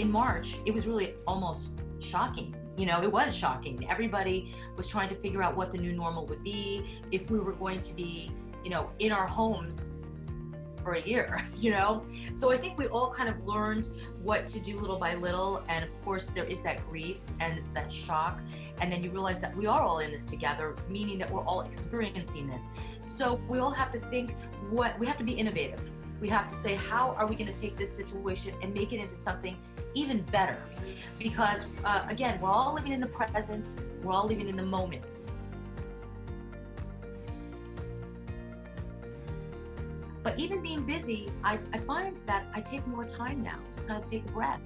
in March, it was really almost shocking. You know, it was shocking. Everybody was trying to figure out what the new normal would be, if we were going to be, you know, in our homes for a year, you know? So I think we all kind of learned what to do little by little. And of course, there is that grief and it's that shock. And then you realize that we are all in this together, meaning that we're all experiencing this. So we all have to think what we have to be innovative. We have to say, how are we going to take this situation and make it into something even better? Because uh, again, we're all living in the present, we're all living in the moment. But even being busy, I, I find that I take more time now to kind of take a breath.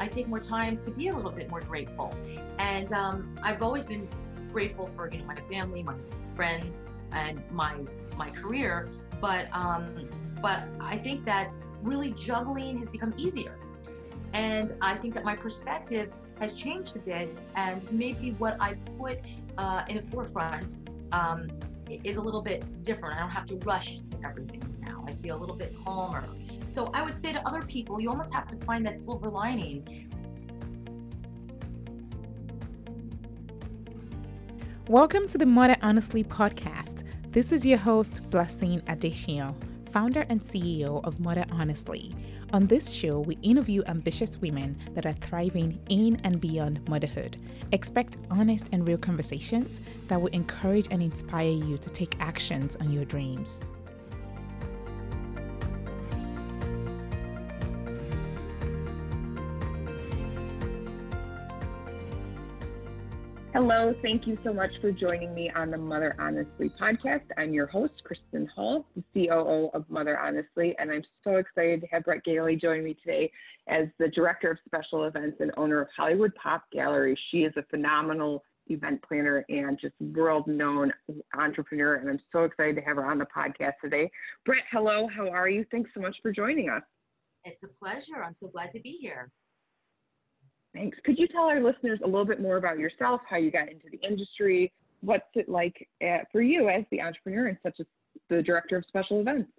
I take more time to be a little bit more grateful. And um, I've always been grateful for you know my family, my friends, and my my career. But um, but I think that really juggling has become easier, and I think that my perspective has changed a bit. And maybe what I put uh, in the forefront um, is a little bit different. I don't have to rush everything now. I feel a little bit calmer. So I would say to other people, you almost have to find that silver lining. Welcome to the Mother Honestly podcast. This is your host, Blessing Adesiyan, founder and CEO of Mother Honestly. On this show, we interview ambitious women that are thriving in and beyond motherhood. Expect honest and real conversations that will encourage and inspire you to take actions on your dreams. Hello, thank you so much for joining me on the Mother Honestly podcast. I'm your host, Kristen Hall, the COO of Mother Honestly, and I'm so excited to have Brett Gailey join me today as the Director of Special Events and owner of Hollywood Pop Gallery. She is a phenomenal event planner and just world known entrepreneur, and I'm so excited to have her on the podcast today. Brett, hello, how are you? Thanks so much for joining us. It's a pleasure. I'm so glad to be here. Thanks. Could you tell our listeners a little bit more about yourself, how you got into the industry? What's it like at, for you as the entrepreneur and such as the director of special events?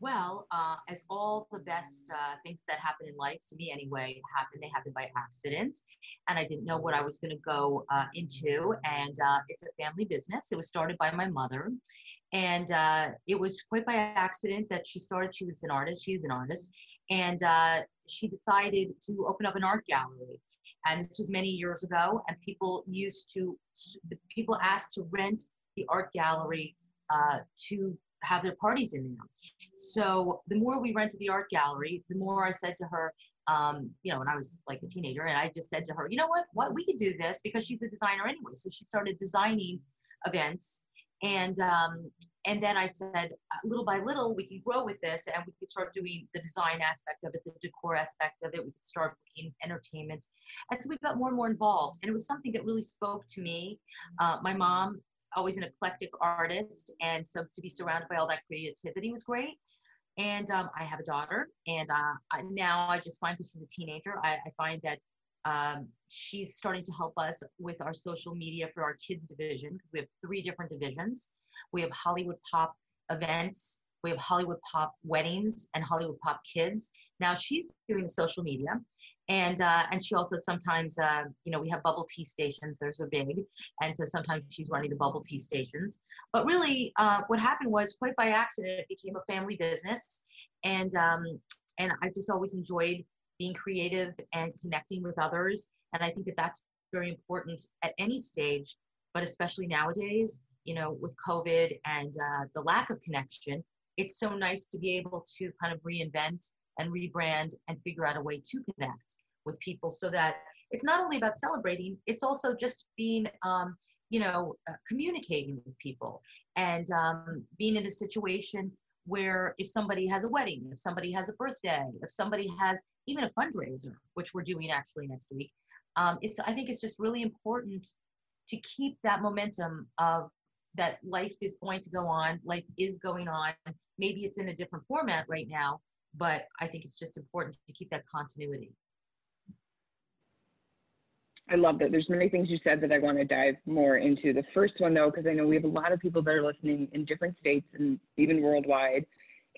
Well, uh, as all the best uh, things that happen in life, to me anyway, happen, they happen by accident. And I didn't know what I was going to go uh, into. And uh, it's a family business. It was started by my mother. And uh, it was quite by accident that she started. She was an artist. She is an artist and uh, she decided to open up an art gallery. And this was many years ago and people used to people asked to rent the art gallery uh, to have their parties in there. So the more we rented the art gallery the more i said to her um, you know when i was like a teenager and i just said to her you know what? What? We could do this because she's a designer anyway. So she started designing events and um, and then I said, uh, little by little, we can grow with this, and we could start doing the design aspect of it, the decor aspect of it. We could start booking entertainment, and so we got more and more involved. And it was something that really spoke to me. Uh, my mom, always an eclectic artist, and so to be surrounded by all that creativity was great. And um, I have a daughter, and uh, I, now I just find because she's a teenager, I, I find that um, she's starting to help us with our social media for our kids division because we have three different divisions. We have Hollywood Pop events, we have Hollywood Pop weddings, and Hollywood Pop kids. Now she's doing social media, and uh, and she also sometimes uh, you know we have bubble tea stations. There's a big, and so sometimes she's running the bubble tea stations. But really, uh, what happened was quite by accident, it became a family business, and um, and I just always enjoyed being creative and connecting with others. And I think that that's very important at any stage, but especially nowadays, you know, with COVID and uh, the lack of connection, it's so nice to be able to kind of reinvent and rebrand and figure out a way to connect with people so that it's not only about celebrating, it's also just being, um, you know, uh, communicating with people and um, being in a situation where if somebody has a wedding, if somebody has a birthday, if somebody has even a fundraiser, which we're doing actually next week, um, it's I think it's just really important to keep that momentum of that life is going to go on, life is going on. Maybe it's in a different format right now, but I think it's just important to keep that continuity. I love that. There's many things you said that I want to dive more into. The first one, though, because I know we have a lot of people that are listening in different states and even worldwide.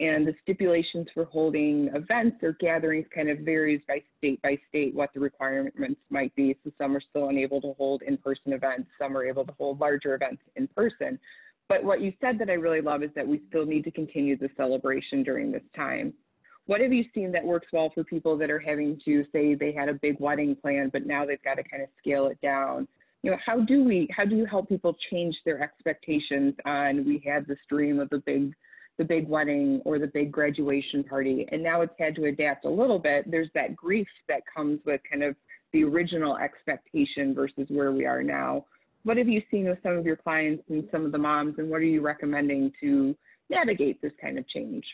And the stipulations for holding events or gatherings kind of varies by state by state what the requirements might be. So some are still unable to hold in-person events, some are able to hold larger events in person. But what you said that I really love is that we still need to continue the celebration during this time. What have you seen that works well for people that are having to say they had a big wedding plan, but now they've got to kind of scale it down? You know, how do we, how do you help people change their expectations on we had this dream of a big the big wedding or the big graduation party. And now it's had to adapt a little bit. There's that grief that comes with kind of the original expectation versus where we are now. What have you seen with some of your clients and some of the moms, and what are you recommending to navigate this kind of change?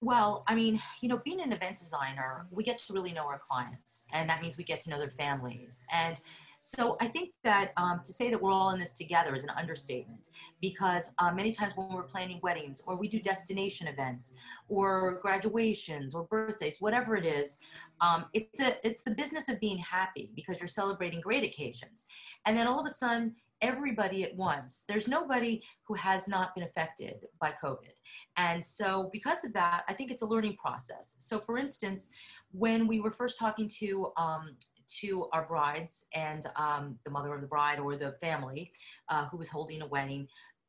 Well, I mean, you know, being an event designer, we get to really know our clients, and that means we get to know their families. And so I think that um, to say that we're all in this together is an understatement because uh, many times when we're planning weddings or we do destination events or graduations or birthdays, whatever it is, um, it's a it's the business of being happy because you're celebrating great occasions, and then all of a sudden everybody at once. There's nobody who has not been affected by COVID. And so, because of that, I think it's a learning process. So, for instance, when we were first talking to um, to our brides and um, the mother of the bride or the family uh, who was holding a wedding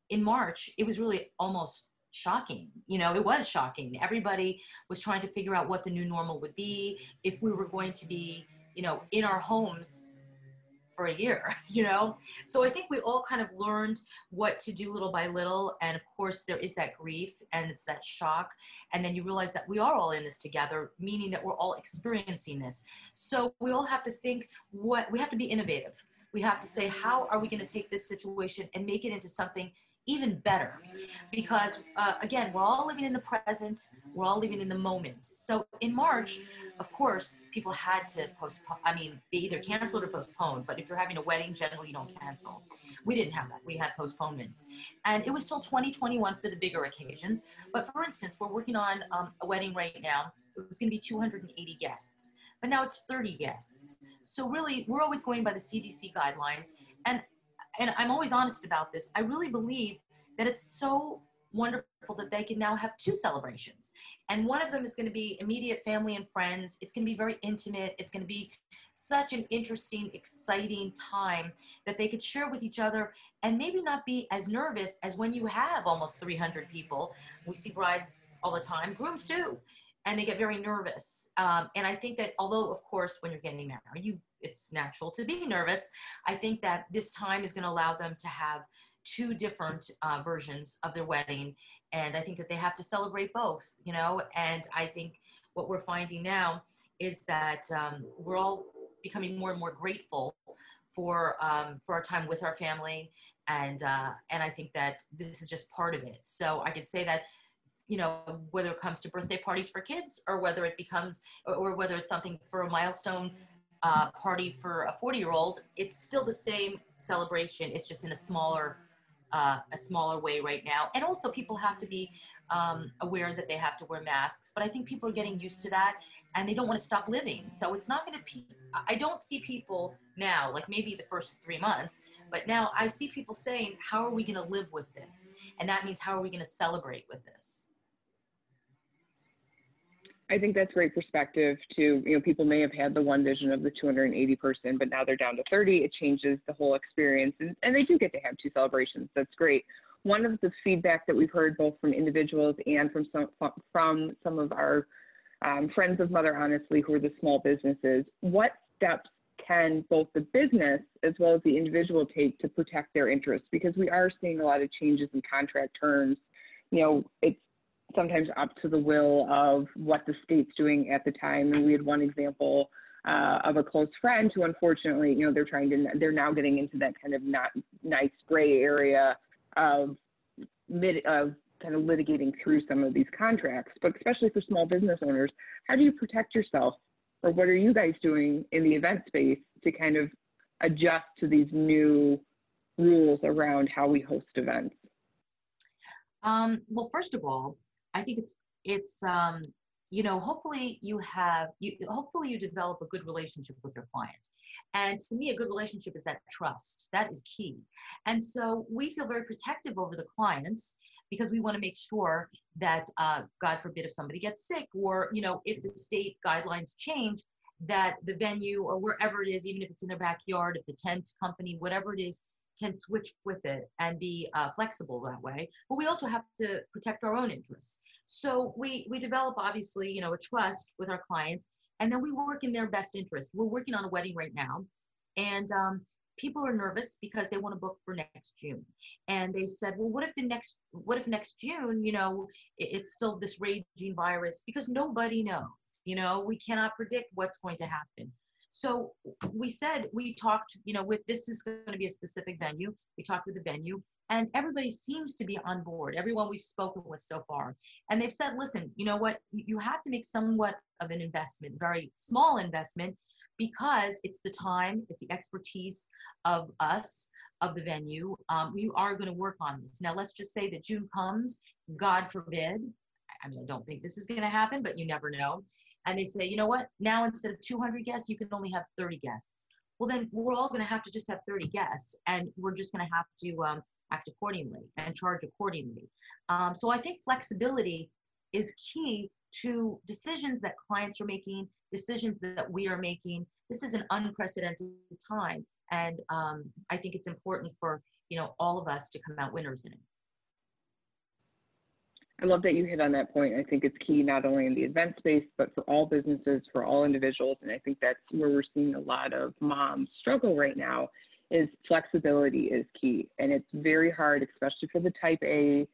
in March, it was really almost shocking. You know, it was shocking. Everybody was trying to figure out what the new normal would be, if we were going to be, you know, in our homes for a year, you know? So I think we all kind of learned what to do little by little. And of course, there is that grief and it's that shock. And then you realize that we are all in this together, meaning that we're all experiencing this. So we all have to think what we have to be innovative. We have to say, how are we going to take this situation and make it into something even better because uh, again we're all living in the present we're all living in the moment so in march of course people had to postpone i mean they either canceled or postponed but if you're having a wedding generally you don't cancel. We didn't have that. We had postponements. And it was still 2021 for the bigger occasions but for instance we're working on um, a wedding right now. It was going to be 280 guests but now it's 30 guests. So really we're always going by the cdc guidelines and and I'm always honest about this, I really believe that it's so wonderful that they can now have two celebrations. And one of them is going to be immediate family and friends. It's going to be very intimate. It's going to be such an interesting, exciting time that they could share with each other and maybe not be as nervous as when you have almost 300 people. We see brides all the time, grooms too and they get very nervous. Um, and I think that although, of course, when you're getting married, you it's natural to be nervous. I think that this time is going to allow them to have two different uh, versions of their wedding, and I think that they have to celebrate both. You know, and I think what we're finding now is that um, we're all becoming more and more grateful for um, for our time with our family and uh, and I think that this is just part of it. So I could say that you know, whether it comes to birthday parties for kids or whether it becomes, or, or whether it's something for a milestone uh, party for a 40 year old, it's still the same celebration. It's just in a smaller, uh, a smaller way right now. And also people have to be um, aware that they have to wear masks, but I think people are getting used to that and they don't want to stop living. So it's not going to, pe- I don't see people now, like maybe the first three months, but now I see people saying, how are we going to live with this? And that means how are we going to celebrate with this? I think that's great perspective to, you know, people may have had the one vision of the 280 person, but now they're down to 30. It changes the whole experience and, and they do get to have two celebrations. That's great. One of the feedback that we've heard both from individuals and from some, from some of our um, friends of Mother Honestly who are the small businesses, what steps can both the business as well as the individual take to protect their interests? Because we are seeing a lot of changes in contract terms. You know, it's sometimes up to the will of what the state's doing at the time. And we had one example uh, of a close friend who, unfortunately, you know, they're trying to, they're now getting into that kind of not nice gray area of mid, of kind of litigating through some of these contracts. But especially for small business owners, how do you protect yourself, or what are you guys doing in the event space to kind of adjust to these new rules around how we host events? Um, well, first of all, I think it's it's um, you know hopefully you have you hopefully you develop a good relationship with your client. And to me, a good relationship is that trust. That is key. And so we feel very protective over the clients because we want to make sure that, uh, God forbid, if somebody gets sick or, you know, if the state guidelines change, that the venue or wherever it is, even if it's in their backyard, if the tent company, whatever it is, can switch with it and be uh, flexible that way. But we also have to protect our own interests. So we we develop obviously, you know, a trust with our clients, and then we work in their best interest. We're working on a wedding right now, and um, people are nervous because they want to book for next June. And they said, well, what if in next what if next June, you know, it, it's still this raging virus because nobody knows. You know, we cannot predict what's going to happen. So we said we talked, you know, with this is going to be a specific venue. We talked with the venue and everybody seems to be on board everyone we've spoken with so far and they've said listen you know what you have to make somewhat of an investment very small investment because it's the time, it's the expertise of us, of the venue. Um, we are going to work on this. Now, let's just say that June comes, God forbid. I mean, I don't think this is going to happen, but you never know. And they say, you know what? Now instead of 200 guests, you can only have 30 guests. Well, then we're all going to have to just have 30 guests, and we're just going to have to um, act accordingly and charge accordingly. Um, so I think flexibility is key to decisions that clients are making, decisions that we are making. This is an unprecedented time, and um, I think it's important for you know all of us to come out winners in it. I love that you hit on that point. I think it's key not only in the event space, but for all businesses, for all individuals. And I think that's where we're seeing a lot of moms struggle right now is flexibility is key. And it's very hard, especially for the type A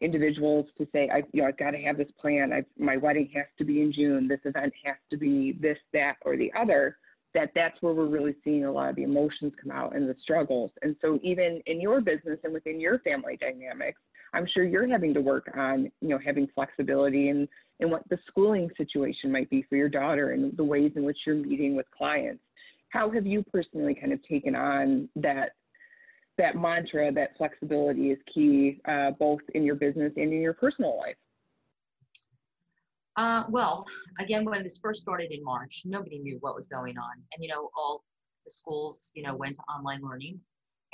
individuals to say, I, you know, I've got to have this plan. i my wedding has to be in June. This event has to be this, that, or the other. That that's where we're really seeing a lot of the emotions come out and the struggles. And so even in your business and within your family dynamics, I'm sure you're having to work on, you know, having flexibility and and what the schooling situation might be for your daughter and the ways in which you're meeting with clients. How have you personally kind of taken on that that mantra that flexibility is key, uh, both in your business and in your personal life? Uh, well, again, when this first started in March, nobody knew what was going on. And, you know, all the schools, you know, went to online learning.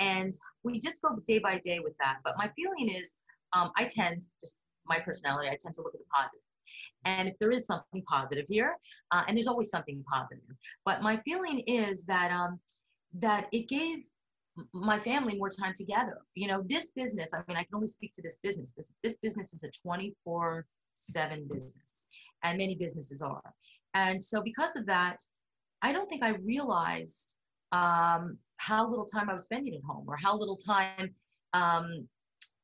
And we just go day by day with that. But my feeling is um, I tend, just my personality, I tend to look at the positive. And if there is something positive here, uh, and there's always something positive, but my feeling is that um, that it gave my family more time together. You know, this business, I mean, I can only speak to this business. This, this business is a 24 7 business, and many businesses are. And so, because of that, I don't think I realized um, how little time I was spending at home or how little time, um,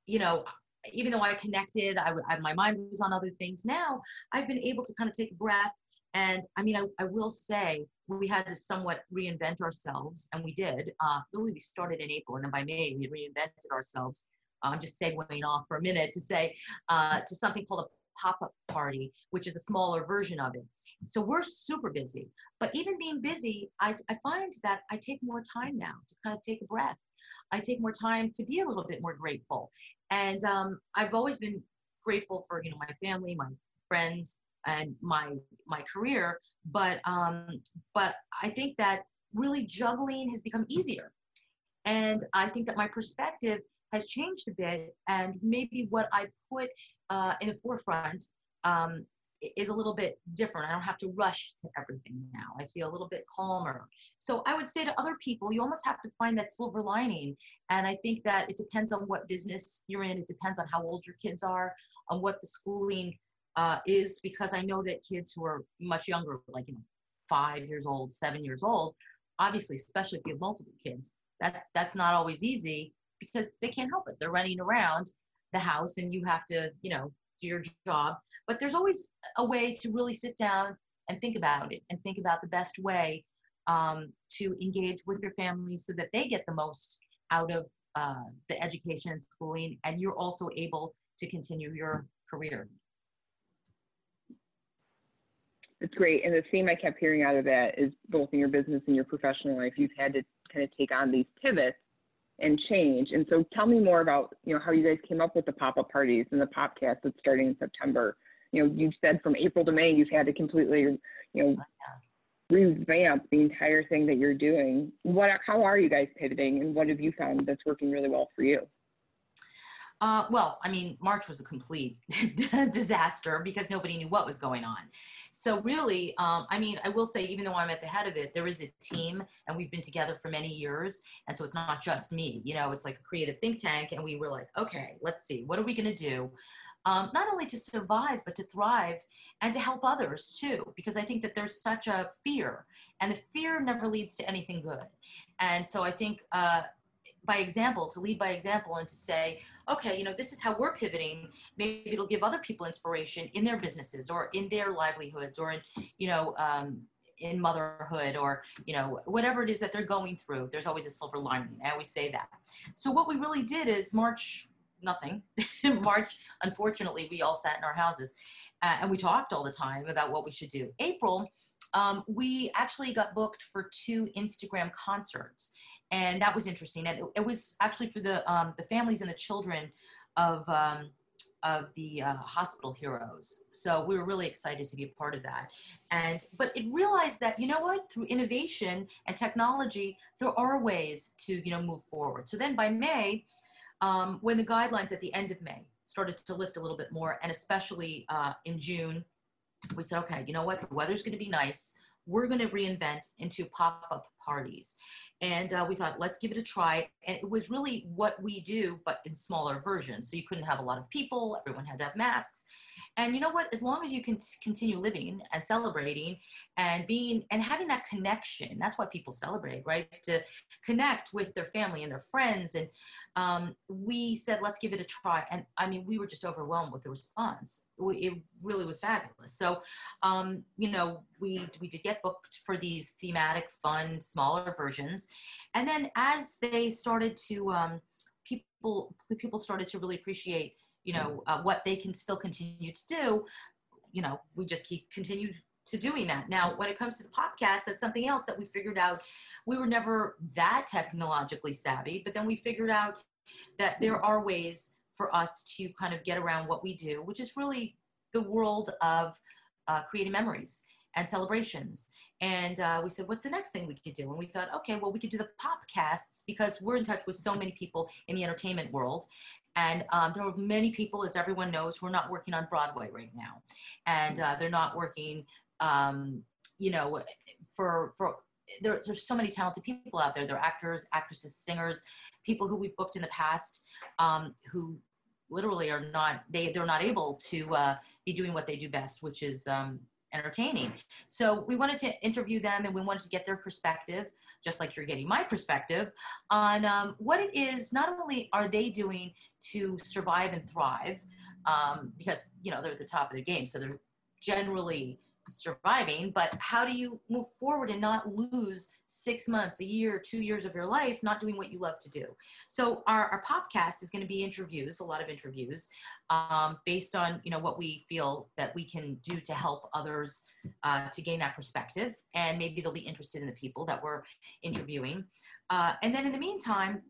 you know, even though I connected, I, I, my mind was on other things. Now I've been able to kind of take a breath and I mean, I, I will say we had to somewhat reinvent ourselves, and we did. Uh, really, we started in April, and then by May, we reinvented ourselves. I'm just segueing off for a minute to say uh, to something called a pop up party, which is a smaller version of it. So we're super busy. But even being busy, I, I find that I take more time now to kind of take a breath. I take more time to be a little bit more grateful. And um, I've always been grateful for you know my family, my friends, and my my career. But um but i think that really juggling has become easier. And i think that my perspective has changed a bit and maybe what i put uh, in the forefront um, is a little bit different. I don't have to rush to everything now. I feel a little bit calmer. So I would say to other people, you almost have to find that silver lining. And I think that it depends on what business you're in. It depends on how old your kids are, on what the schooling uh, is because I know that kids who are much younger, like you know, five years old, seven years old, obviously, especially if you have multiple kids, that's that's not always easy because they can't help it. They're running around the house, and you have to, you know, your job. But there's always a way to really sit down and think about it, and think about the best way um, to engage with your family so that they get the most out of uh, the education and schooling, and you're also able to continue your career. It's great. And the theme I kept hearing out of that is both in your business and your professional life, you've had to kind of take on these pivots and change. And so tell me more about, you know, how you guys came up with the pop-up parties and the podcast that's starting in September. You know, you've said from April to May, you've had to completely, you know, revamp the entire thing that you're doing. What, how are you guys pivoting and what have you found that's working really well for you? Uh, well, I mean, March was a complete disaster because nobody knew what was going on. So really, um, I mean, I will say, even though I'm at the head of it, there is a team, and we've been together for many years, and so it's not just me. You know, it's like a creative think tank, and we were like, okay, let's see, what are we going to do? Um, not only to survive, but to thrive and to help others too, because I think that there's such a fear, and the fear never leads to anything good. And so I think uh, by example, to lead by example, and to say, okay, you know, this is how we're pivoting. Maybe it'll give other people inspiration in their businesses or in their livelihoods or in, you know, um, in motherhood or you know whatever it is that they're going through there's always a silver lining. I always say that. So what we really did is march nothing march unfortunately we all sat in our houses uh, and we talked all the time about what we should do. April um, we actually got booked for two instagram concerts and that was interesting. And it, it was actually for the um, the families and the children of um, of the uh, hospital heroes. So we were really excited to be a part of that. And but it realized that you know what, through innovation and technology, there are ways to you know move forward. So then by May, um, when the guidelines at the end of May started to lift a little bit more, and especially uh, in June, we said, okay, you know what, the weather's going to be nice. We're going to reinvent into pop-up parties. And uh, we thought let's give it a try. And it was really what we do but in smaller versions. So you couldn't have a lot of people. Everyone had to have masks and you know what? As long as you can continue living and celebrating and being and having that connection that's why people celebrate right? To connect with their family and their friends. And um, we said let's give it a try. And i mean we were just overwhelmed with the response. It really was fabulous. So um, you know we we did get booked for these thematic fun smaller versions. And then as they started to um, people people started to really appreciate you know uh, what they can still continue to do you know we just keep continue to doing that. Now when it comes to the podcast that's something else that we figured out. We were never that technologically savvy but then we figured out that there are ways for us to kind of get around what we do which is really the world of uh, creating memories and celebrations and uh, we said what's the next thing we could do? And we thought okay well we could do the popcasts because we're in touch with so many people in the entertainment world. And um, there are many people, as everyone knows, who are not working on Broadway right now, and uh, they're not working, um, you know, for for there, there's so many talented people out there. They're actors, actresses, singers, people who we've booked in the past um, who literally are not they they're not able to uh, be doing what they do best, which is um, entertaining. So we wanted to interview them and we wanted to get their perspective just like you're getting my perspective on um, what it is not only are they doing to survive and thrive um, because you know they're at the top of their game so they're generally surviving but how do you move forward and not lose six months a year two years of your life not doing what you love to do? So our, our popcast is going to be interviews a lot of interviews um, based on you know what we feel that we can do to help others uh, to gain that perspective and maybe they'll be interested in the people that we're interviewing. Uh, and then in the meantime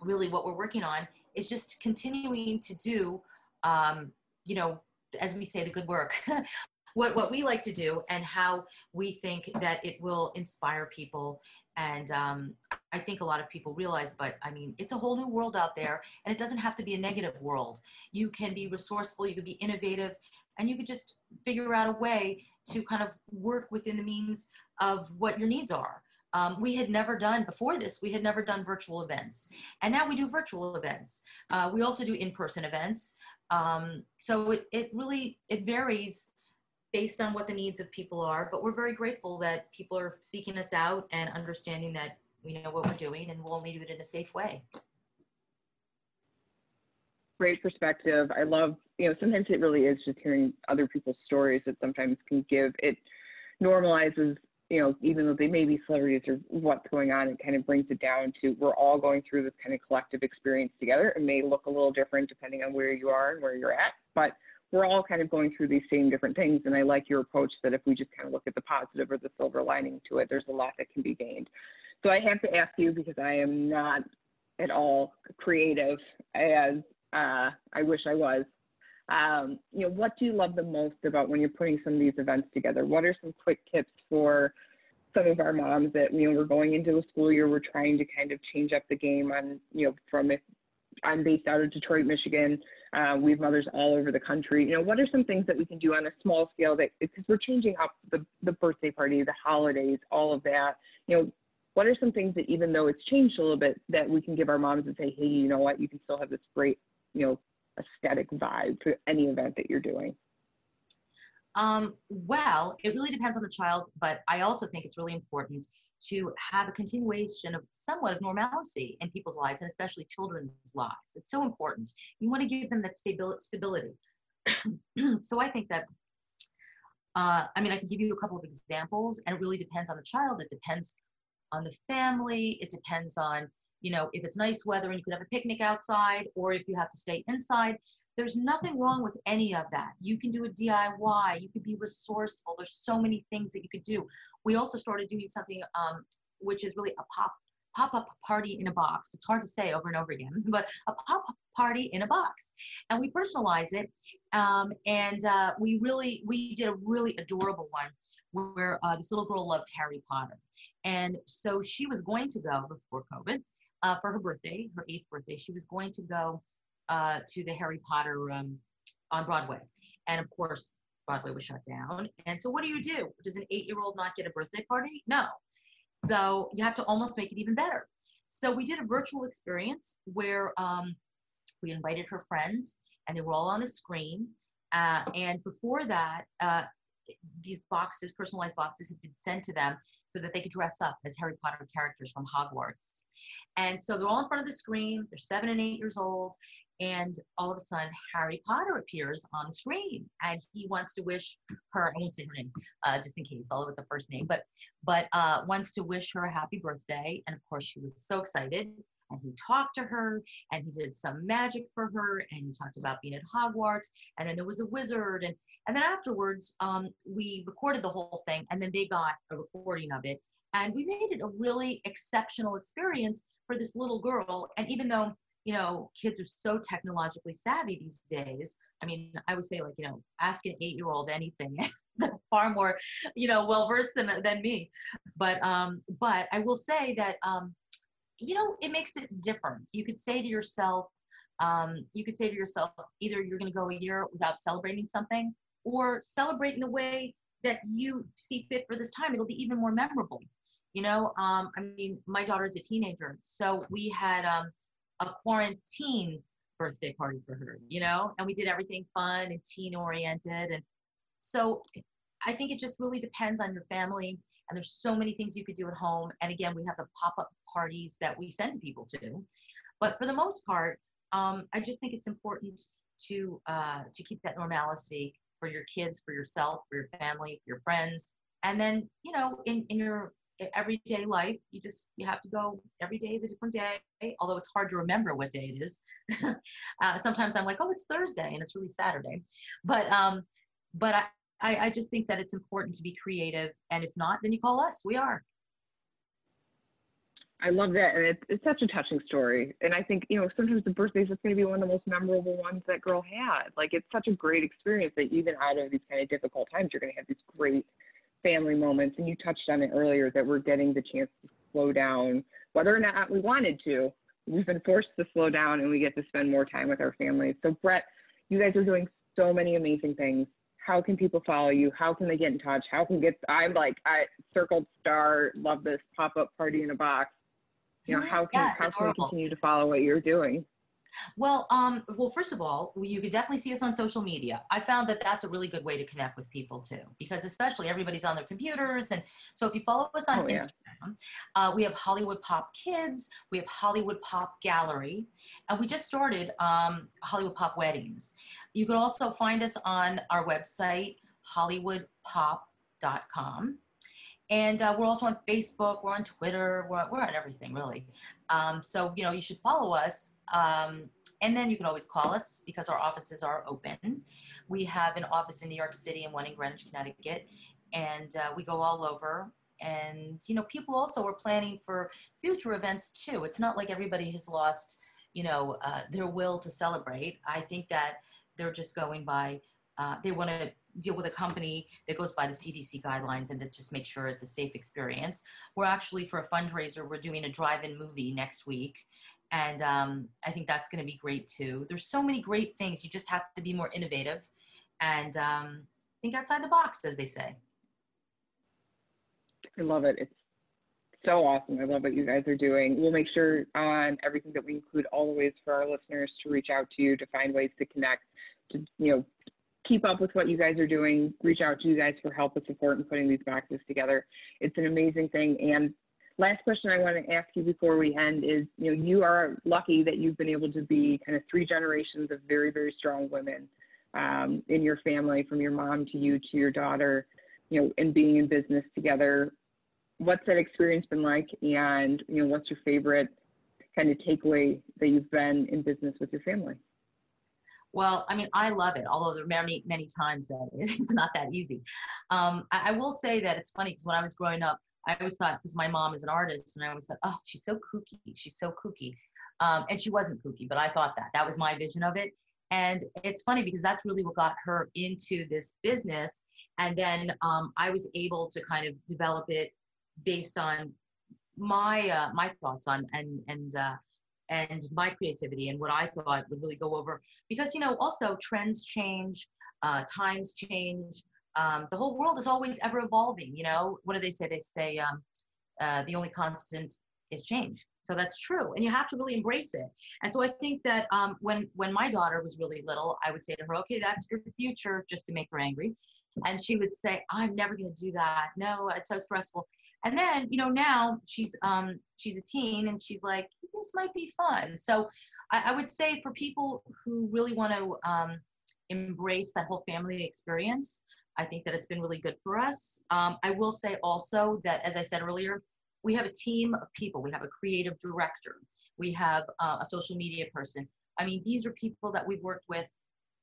really what we're working on is just continuing to do um, you know as we say the good work what, what we like to do and how we think that it will inspire people. And um, I think a lot of people realize, but I mean, it's a whole new world out there and it doesn't have to be a negative world. You can be resourceful, you can be innovative, and you could just figure out a way to kind of work within the means of what your needs are. Um, we had never done before this we had never done virtual events and now we do virtual events uh, we also do in-person events um, so it, it really it varies based on what the needs of people are. But we're very grateful that people are seeking us out and understanding that we know what we're doing and we'll only do it in a safe way. Great perspective. I love, you know, sometimes it really is just hearing other people's stories that sometimes can give it normalizes, you know, even though they may be celebrities or what's going on, it kind of brings it down to we're all going through this kind of collective experience together. It may look a little different depending on where you are and where you're at, but we're all kind of going through these same different things. And I like your approach that if we just kind of look at the positive or the silver lining to it, there's a lot that can be gained. So I have to ask you because I am not at all creative as uh, I wish I was. Um, you know, what do you love the most about when you're putting some of these events together? What are some quick tips for some of our moms that you know we're going into a school year, we're trying to kind of change up the game on you know from if I'm based out of Detroit, Michigan. Uh, we have mothers all over the country. You know, what are some things that we can do on a small scale that because we're changing up the, the birthday party, the holidays, all of that. You know, what are some things that even though it's changed a little bit that we can give our moms and say, hey, you know what, you can still have this great, you know, aesthetic vibe to any event that you're doing? Um, well, it really depends on the child, but I also think it's really important to have a continuation of somewhat of normalcy in people's lives and especially children's lives. It's so important. You want to give them that stability. so I think that, uh, I mean, I can give you a couple of examples and it really depends on the child. It depends on the family. It depends on, you know, if it's nice weather and you could have a picnic outside or if you have to stay inside. There's nothing wrong with any of that. You can do a DIY. You could be resourceful. There's so many things that you could do. We also started doing something um, which is really a pop pop-up party in a box. It's hard to say over and over again, but a pop-up party in a box. And we personalize it. Um, and uh, we really, we did a really adorable one where uh, this little girl loved Harry Potter. And so she was going to go before COVID uh, for her birthday, her eighth birthday. She was going to go uh, to the Harry Potter um, on Broadway. And of course, Broadway was shut down. And so what do you do? Does an eight year old not get a birthday party? No. So you have to almost make it even better. So we did a virtual experience where um, we invited her friends and they were all on the screen. Uh, and before that, uh, these boxes, personalized boxes, had been sent to them so that they could dress up as Harry Potter characters from Hogwarts. And so they're all in front of the screen. They're seven and eight years old, and all of a sudden harry potter appears on the screen and he wants to wish her i won't say her name uh, just in case all of it's a first name but but uh, wants to wish her a happy birthday and of course she was so excited and he talked to her and he did some magic for her and he talked about being at hogwarts and then there was a wizard and and then afterwards um, we recorded the whole thing and then they got a recording of it and we made it a really exceptional experience for this little girl and even though you know, kids are so technologically savvy these days. I mean, I would say like, you know, ask an eight year old anything. They're far more, you know, well versed than, than me. But, um, but I will say that, um, you know, it makes it different. You could say to yourself, um, you could say to yourself, either you're going to go a year without celebrating something or celebrate in the way that you see fit for this time. It'll be even more memorable. You know, um, I mean, my daughter's a teenager, so we had um, a quarantine birthday party for her, you know, and we did everything fun and teen oriented. And so I think it just really depends on your family. And there's so many things you could do at home. And again, we have the pop up parties that we send to people to. But for the most part, um, I just think it's important to uh, to keep that normalcy for your kids, for yourself, for your family, for your friends, and then you know in in your everyday life. You just you have to go every day is a different day although it's hard to remember what day it is. Uh, sometimes i'm like oh it's thursday and it's really saturday. But um but I, I i just think that it's important to be creative and if not then you call us. We are. I love that, and it's, it's such a touching story. And I think you know sometimes the birthdays is going to be one of the most memorable ones that girl had. Like it's such a great experience that even out of these kind of difficult times, you're going to have these great family moments, and you touched on it earlier that we're getting the chance to slow down, whether or not we wanted to. We've been forced to slow down, and we get to spend more time with our families. So, Brett, you guys are doing so many amazing things. How can people follow you? How can they get in touch? How can get? I'm like I circled star. Love this pop up party in a box. You know how can how can we continue to follow what you're doing? Well, um, well, first of all, you could definitely see us on social media. I found that that's a really good way to connect with people too, because especially everybody's on their computers, and so if you follow us on oh, Instagram, yeah. uh, we have Hollywood Pop Kids, we have Hollywood Pop Gallery, and we just started um, Hollywood Pop Weddings. You can also find us on our website, hollywoodpop.com. And uh, we're also on Facebook, we're on Twitter, we're, we're on everything really. Um, so, you know, you should follow us. Um, and then you can always call us because our offices are open. We have an office in New York City and one in Greenwich, Connecticut. And uh, we go all over. And, you know, people also are planning for future events too. It's not like everybody has lost, you know, uh, their will to celebrate. I think that they're just going by, uh, they want to deal with a company that goes by the CDC guidelines and that just make sure it's a safe experience. We're actually for a fundraiser, we're doing a drive-in movie next week. And um, I think that's going to be great too. There's so many great things. You just have to be more innovative and um, think outside the box, as they say. I love it. It's so awesome. I love what you guys are doing. We'll make sure on everything that we include all the ways for our listeners to reach out to you to find ways to connect, to you know, keep up with what you guys are doing, reach out to you guys for help and support in putting these boxes together. It's an amazing thing. And last question I want to ask you before we end is, you know, you are lucky that you've been able to be kind of three generations of very, very strong women um, in your family, from your mom to you to your daughter, you know, and being in business together. What's that experience been like? And you know what's your favorite kind of takeaway that you've been in business with your family? Well i mean i love it although there are many many times that it's not that easy. Um, I, I, will say that it's funny because when i was growing up i always thought because my mom is an artist and i always thought oh she's so kooky she's so kooky. Um, and she wasn't kooky but i thought that that was my vision of it. And it's funny because that's really what got her into this business. And then um, i was able to kind of develop it based on my uh, my thoughts on and and uh, and my creativity and what I thought would really go over. Because you know also trends change, uh, times change. Um, the whole world is always ever evolving. You know what do they say? They say um, uh, the only constant is change. So that's true, and you have to really embrace it. And so I think that um, when when my daughter was really little, I would say to her, "Okay, that's your future," just to make her angry, and she would say, "I'm never going to do that. No, it's so stressful." And then, you know, now she's um she's a teen and she's like, this might be fun. So I, I would say for people who really want to um, embrace that whole family experience, I think that it's been really good for us. Um, I will say also that, as I said earlier, we have a team of people. We have a creative director. We have uh, a social media person. I mean, these are people that we've worked with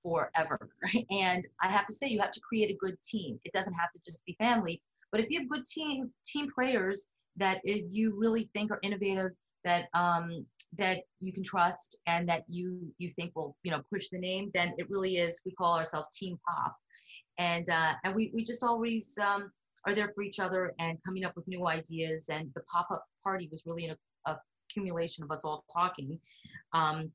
forever. And I have to say, you have to create a good team. It doesn't have to just be family, but if you have good team team players that you really think are innovative, that um, that you can trust, and that you you think will you know push the name, then it really is. We call ourselves Team Pop, and uh, and we we just always um, are there for each other and coming up with new ideas. And the pop up party was really an accumulation of us all talking. Um,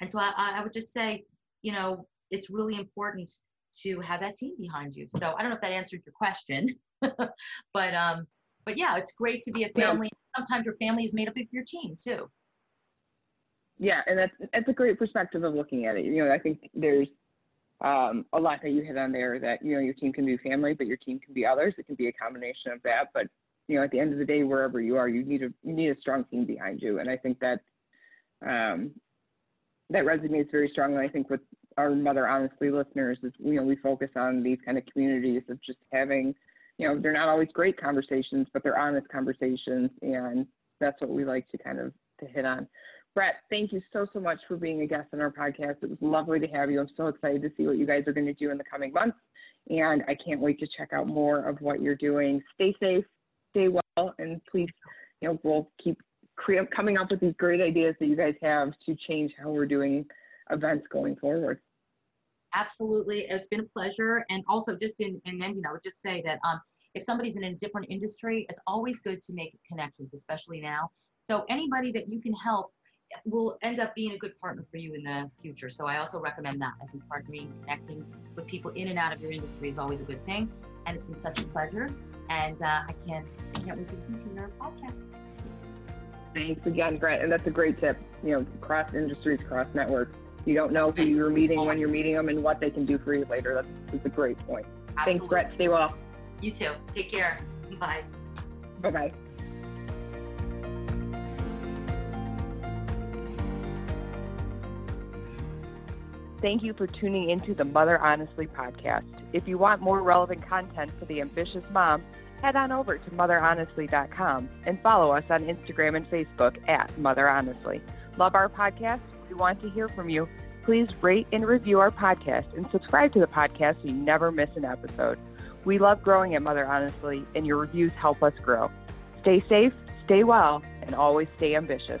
and so I, I would just say, you know, it's really important to have that team behind you. So I don't know if that answered your question. but um, but yeah, it's great to be a family. Yeah. Sometimes your family is made up of your team too. Yeah, and that's that's a great perspective of looking at it. You know, I think there's um, a lot that you hit on there that you know your team can be family, but your team can be others. It can be a combination of that. But you know, at the end of the day, wherever you are, you need a you need a strong team behind you, and I think that um, that resonates very strongly. I think with our Mother Honestly listeners is you know we focus on these kind of communities of just having you know, they're not always great conversations, but they're honest conversations, and that's what we like to kind of to hit on. Brett, thank you so so much for being a guest on our podcast. It was lovely to have you. I'm so excited to see what you guys are going to do in the coming months, and I can't wait to check out more of what you're doing. Stay safe, stay well, and please, you know, we'll keep cre- coming up with these great ideas that you guys have to change how we're doing events going forward. Absolutely. It's been a pleasure. And also, just in, in ending, I would just say that um, if somebody's in a different industry, it's always good to make connections, especially now. So, anybody that you can help will end up being a good partner for you in the future. So, I also recommend that. I think partnering, connecting with people in and out of your industry is always a good thing. And it's been such a pleasure. And uh, I can't, I can't wait to listen to your podcast. Thanks again, Brett. And that's a great tip. You know, cross industries, cross networks you don't know who you're meeting when you're meeting them and what they can do for you later. That's, that's a great point. Absolutely. Thanks, Brett. Stay well. You too. Take care. Bye. Bye bye. Thank you for tuning into the Mother Honestly podcast. If you want more relevant content for the ambitious mom, head on over to motherhonestly.com and follow us on Instagram and Facebook at Mother Honestly. Love our podcast? We want to hear from you. Please rate and review our podcast and subscribe to the podcast so you never miss an episode. We love growing at Mother Honestly, and your reviews help us grow. Stay safe, stay well, and always stay ambitious.